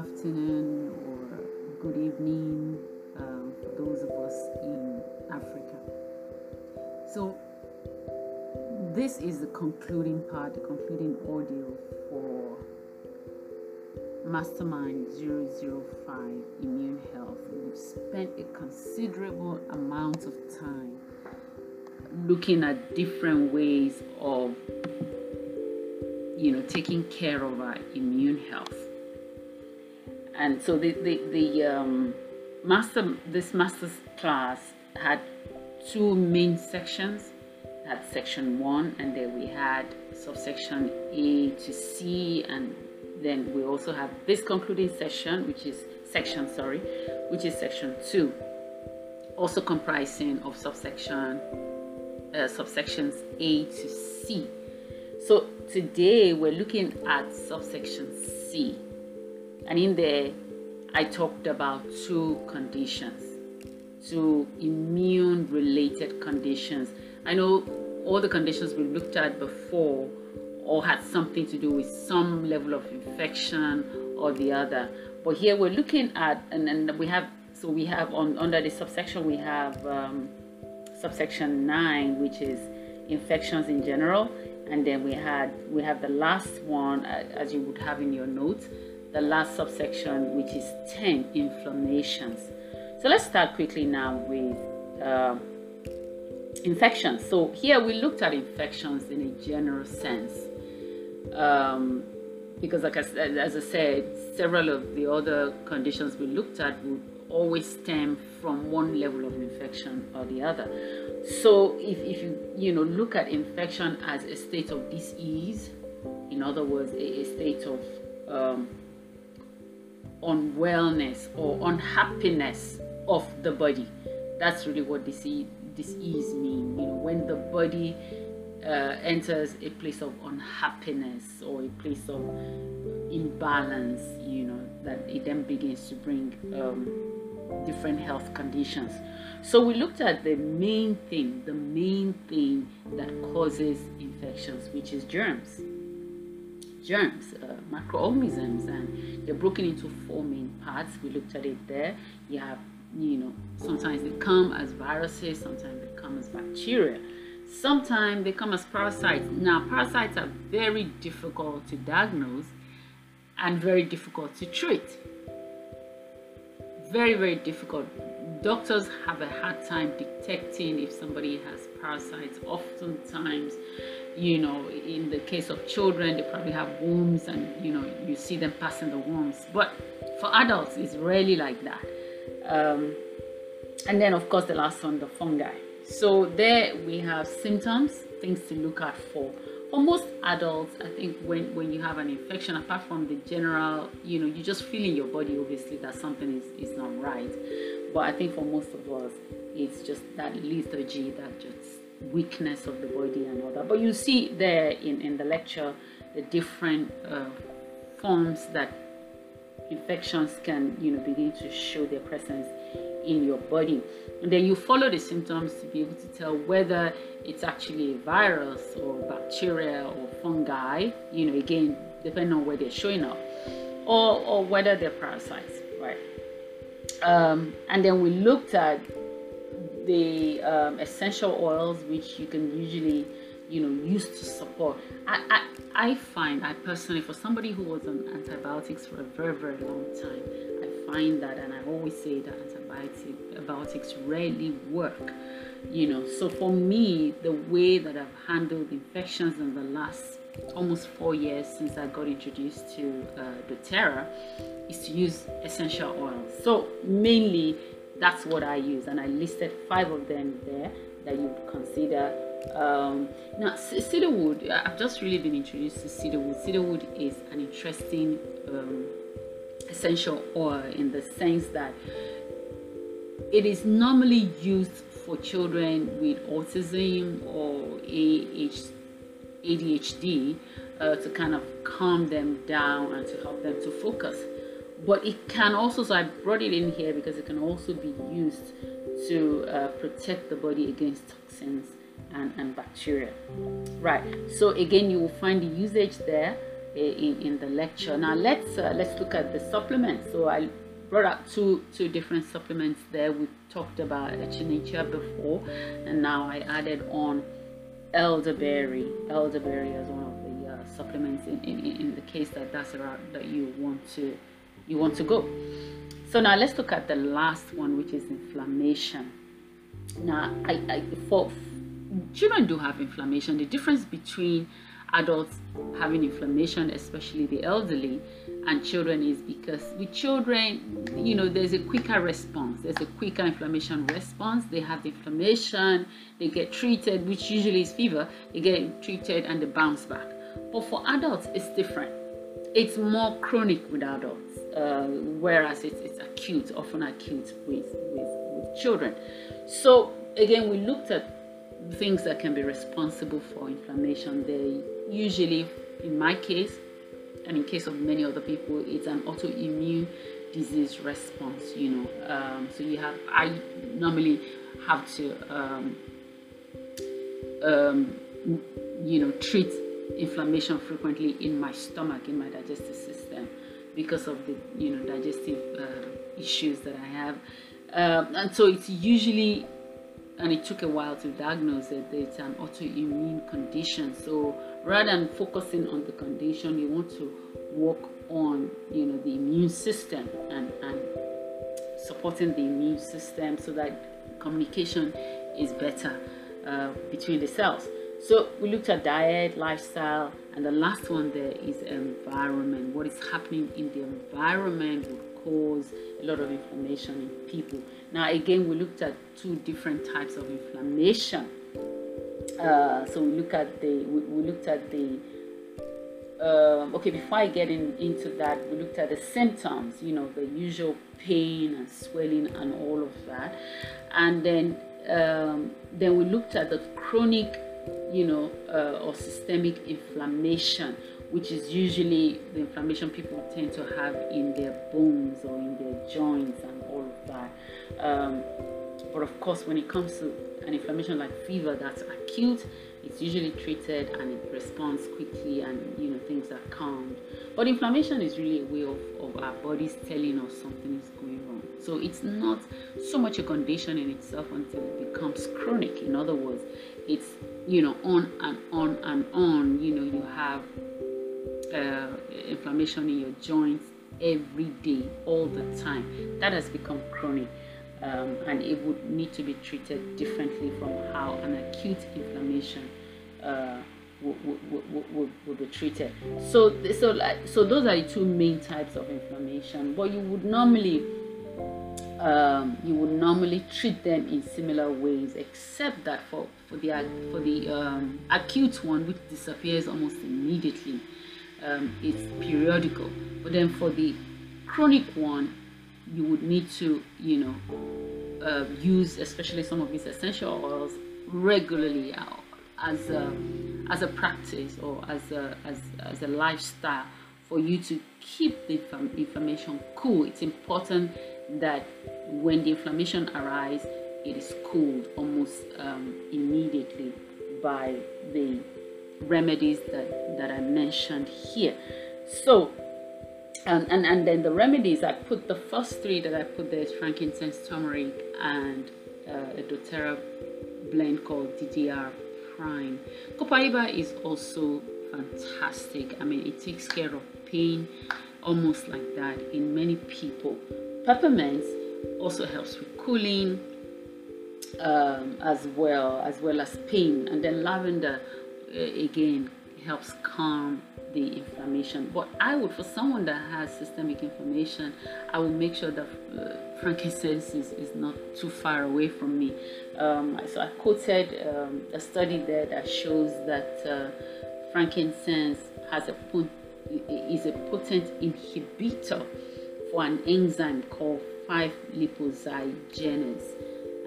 afternoon or good evening um, for those of us in Africa. So, this is the concluding part, the concluding audio for Mastermind 005 Immune Health. We've spent a considerable amount of time looking at different ways of you know taking care of our immune health and so the the, the um, master this master's class had two main sections. Had section one and then we had subsection a to c and then we also have this concluding session which is section sorry which is section two also comprising of subsection uh, subsections a to c. So today we're looking at subsection c and in there, I talked about two conditions, two immune related conditions. I know all the conditions we looked at before all had something to do with some level of infection or the other. But here we're looking at, and then we have, so we have on under the subsection, we have um, subsection 9, which is infections in general. And then we had, we have the last one, uh, as you would have in your notes, the last subsection, which is 10 inflammations. So let's start quickly now with uh, infections. So here we looked at infections in a general sense. Um, because like I, as I said, several of the other conditions we looked at would always stem from one level of infection or the other. So if, if you you know look at infection as a state of disease, in other words, a, a state of um, unwellness or unhappiness of the body. That's really what disease disease mean. You know, when the body uh, enters a place of unhappiness or a place of imbalance, you know, that it then begins to bring um, different health conditions. So we looked at the main thing, the main thing that causes infections, which is germs germs, uh, microorganisms, and they're broken into four main parts. We looked at it there. You have, you know, sometimes they come as viruses, sometimes they come as bacteria, sometimes they come as parasites. Now, parasites are very difficult to diagnose and very difficult to treat. Very, very difficult. Doctors have a hard time detecting if somebody has parasites. Oftentimes, you know in the case of children they probably have worms and you know you see them passing the worms but for adults it's rarely like that. Um, and then of course the last one the fungi. So there we have symptoms things to look out for. For most adults i think when when you have an infection apart from the general you know you just feel in your body obviously that something is, is not right. But i think for most of us it's just that lethargy that just weakness of the body and all that. But you see there in, in the lecture the different uh, forms that infections can you know begin to show their presence in your body and then you follow the symptoms to be able to tell whether it's actually a virus or bacteria or fungi you know again depending on where they're showing up or or whether they're parasites right um, and then we looked at the um, essential oils which you can usually you know use to support. I, I i find i personally for somebody who was on antibiotics for a very very long time i find that and i always say that antibiotics rarely work you know. So for me the way that i've handled infections in the last almost four years since i got introduced to uh, doTERRA is to use essential oils. So mainly that's what I use, and I listed five of them there that you would consider. Um, now, cedarwood, I've just really been introduced to cedarwood. Cedarwood is an interesting um, essential oil in the sense that it is normally used for children with autism or ADHD uh, to kind of calm them down and to help them to focus but it can also so i brought it in here because it can also be used to uh, protect the body against toxins and, and bacteria right so again you will find the usage there in, in the lecture. Now let's uh, let's look at the supplements. So I brought up two two different supplements there. We talked about echinacea before, and now I added on elderberry. Elderberry as one of the uh, supplements in, in, in the case that that's a route that you want to you want to go. So now let's look at the last one, which is inflammation. Now, I, I for children do have inflammation. The difference between adults having inflammation, especially the elderly, and children is because with children, you know, there's a quicker response. There's a quicker inflammation response. They have the inflammation, they get treated, which usually is fever. They get treated and they bounce back. But for adults, it's different. It's more chronic with adults, uh, whereas it's, it's acute, often acute with, with, with children. So again, we looked at things that can be responsible for inflammation. They usually, in my case, and in case of many other people, it's an autoimmune disease response. You know, um, so you have. I normally have to, um, um, you know, treat inflammation frequently in my stomach, in my digestive system, because of the you know digestive uh, issues that I have. Um, and so it's usually and it took a while to diagnose it. It's an autoimmune condition. So rather than focusing on the condition, you want to work on, you know, the immune system and, and supporting the immune system so that communication is better uh, between the cells. So we looked at diet, lifestyle, and the last one there is environment. What is happening in the environment would cause a lot of inflammation in people. Now, again, we looked at two different types of inflammation. Uh, so we look at the we, we looked at the um, okay before I get in, into that we looked at the symptoms you know the usual pain and swelling and all of that and then um, then we looked at the chronic you know uh, or systemic inflammation which is usually the inflammation people tend to have in their bones or in their joints and all of that um, but of course, when it comes to an inflammation like fever that's acute, it's usually treated and it responds quickly and you know things are calmed. But inflammation is really a way of, of our bodies telling us something is going wrong. So it's not so much a condition in itself until it becomes chronic. In other words, it's you know on and on and on. You know you have uh, inflammation in your joints every day, all the time. That has become chronic um, and it would need to be treated differently from how an acute inflammation uh, would, would, be treated. So, so, so those are the two main types of inflammation. But you would normally um, you would normally treat them in similar ways, except that for for the for the um, acute one, which disappears almost immediately, um, it's periodical. But then for the chronic one, you would need to, you know, uh, use especially some of these essential oils regularly uh, as a, as a practice or as a, as, as a lifestyle for you to keep the inflammation cool. It's important that when the inflammation arises, it is cooled almost um, immediately by the remedies that, that I mentioned here. So and, and, and then the remedies, I put the first three that I put there is frankincense, turmeric, and uh, a doTERRA blend called DDR Prime. Copaiba is also fantastic. I mean, it takes care of pain almost like that in many people. Peppermint also helps with cooling um, as well, as well as pain. And then lavender, uh, again, helps calm the inflammation. But I would, for someone that has systemic inflammation, I will make sure that uh, frankincense is, is not too far away from me. Um, so I quoted um, a study there that shows that uh, frankincense has a is a potent inhibitor for an enzyme called 5-lipoxygenase.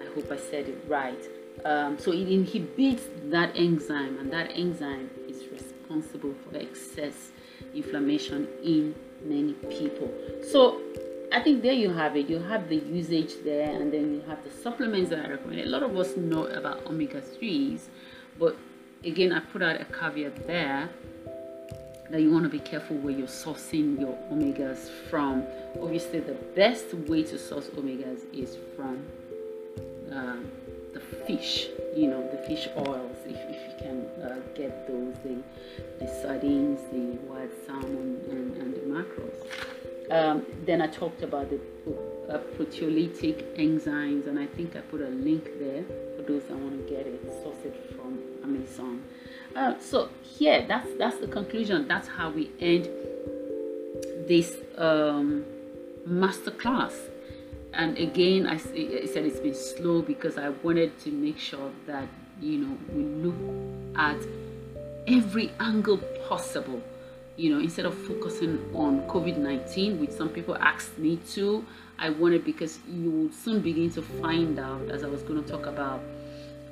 I hope I said it right. Um, so it inhibits that enzyme, and that enzyme is responsible for excess inflammation in many people. So I think there you have it. You have the usage there, and then you have the supplements that I recommend. A lot of us know about omega 3s, but again, I put out a caveat there that you want to be careful where you're sourcing your omegas from. Obviously, the best way to source omegas is from uh, the fish, you know, the fish oils, if, if you can uh, get those, the, the sardines, the wild salmon, and, and the mackerels. Um, then I talked about the uh, proteolytic enzymes, and I think I put a link there for those that want to get it, source it from Amazon. Uh, so here, that's that's the conclusion. That's how we end this um, master class. And again, I, I said it's been slow because I wanted to make sure that you know we look at every angle possible you know instead of focusing on covid-19 which some people asked me to i wanted because you will soon begin to find out as i was going to talk about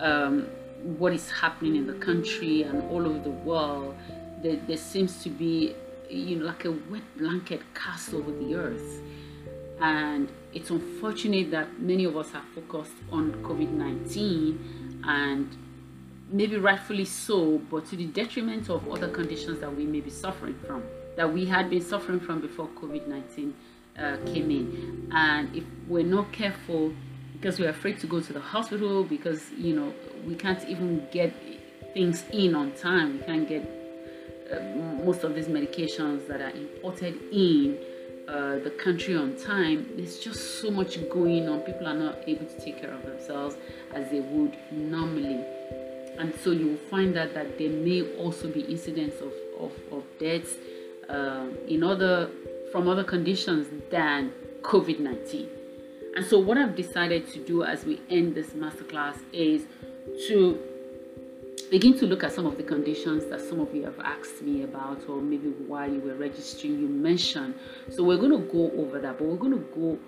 um, what is happening in the country and all over the world there, there seems to be you know like a wet blanket cast over the earth and it's unfortunate that many of us are focused on covid-19 and maybe rightfully so, but to the detriment of other conditions that we may be suffering from, that we had been suffering from before COVID 19 uh, came in. And if we're not careful, because we're afraid to go to the hospital, because you know we can't even get things in on time, we can't get uh, most of these medications that are imported in. Uh, the country on time there's just so much going on people are not able to take care of themselves as they would normally and so you will find that that there may also be incidents of, of, of deaths um, in other from other conditions than COVID-19. And so what I've decided to do as we end this masterclass is to begin to look at some of the conditions that some of you have asked me about or maybe while you were registering you mentioned. So we're going to go over that, but we're going to go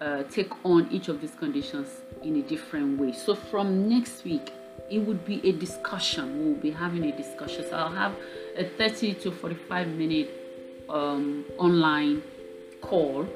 uh, take on each of these conditions in a different way. So from next week, it would be a discussion. We'll be having a discussion. So I'll have a 30 to 45 minute um, online call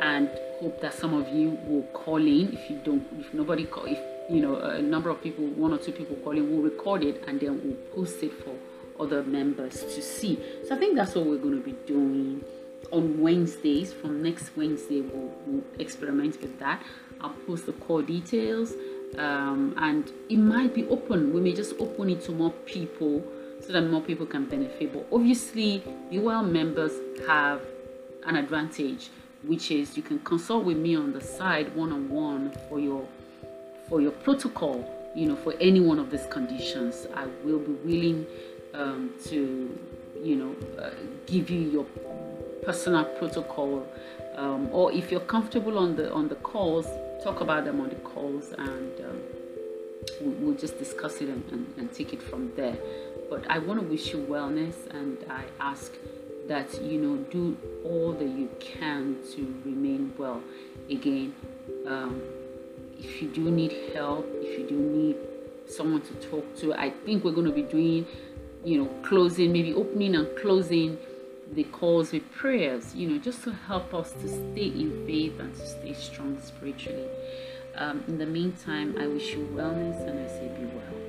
and hope that some of you will call in. If you don't, if nobody call, if you know a number of people, one or two people calling, we'll record it and then we'll post it for other members to see. So I think that's what we're going to be doing on Wednesdays. From next Wednesday, we'll, we'll experiment with that. I'll post the call details um, and it might be open. We may just open it to more people so that more people can benefit. But obviously, UL members have an advantage, which is you can consult with me on the side one on one for your for your protocol. You know, for any one of these conditions, I will be willing um, to, you know, uh, give you your personal protocol. Um, or if you're comfortable on the on the calls, talk about them on the calls and um, we'll, just discuss it and, and, and, take it from there but i want to wish you wellness and i ask that you know do all that you can to remain well again um, if you do need help if you do need someone to talk to i think we're going to be doing you know closing maybe opening and closing the calls with prayers, you know, just to help us to stay in faith and to stay strong spiritually. Um, in the meantime, I wish you wellness and I say be well.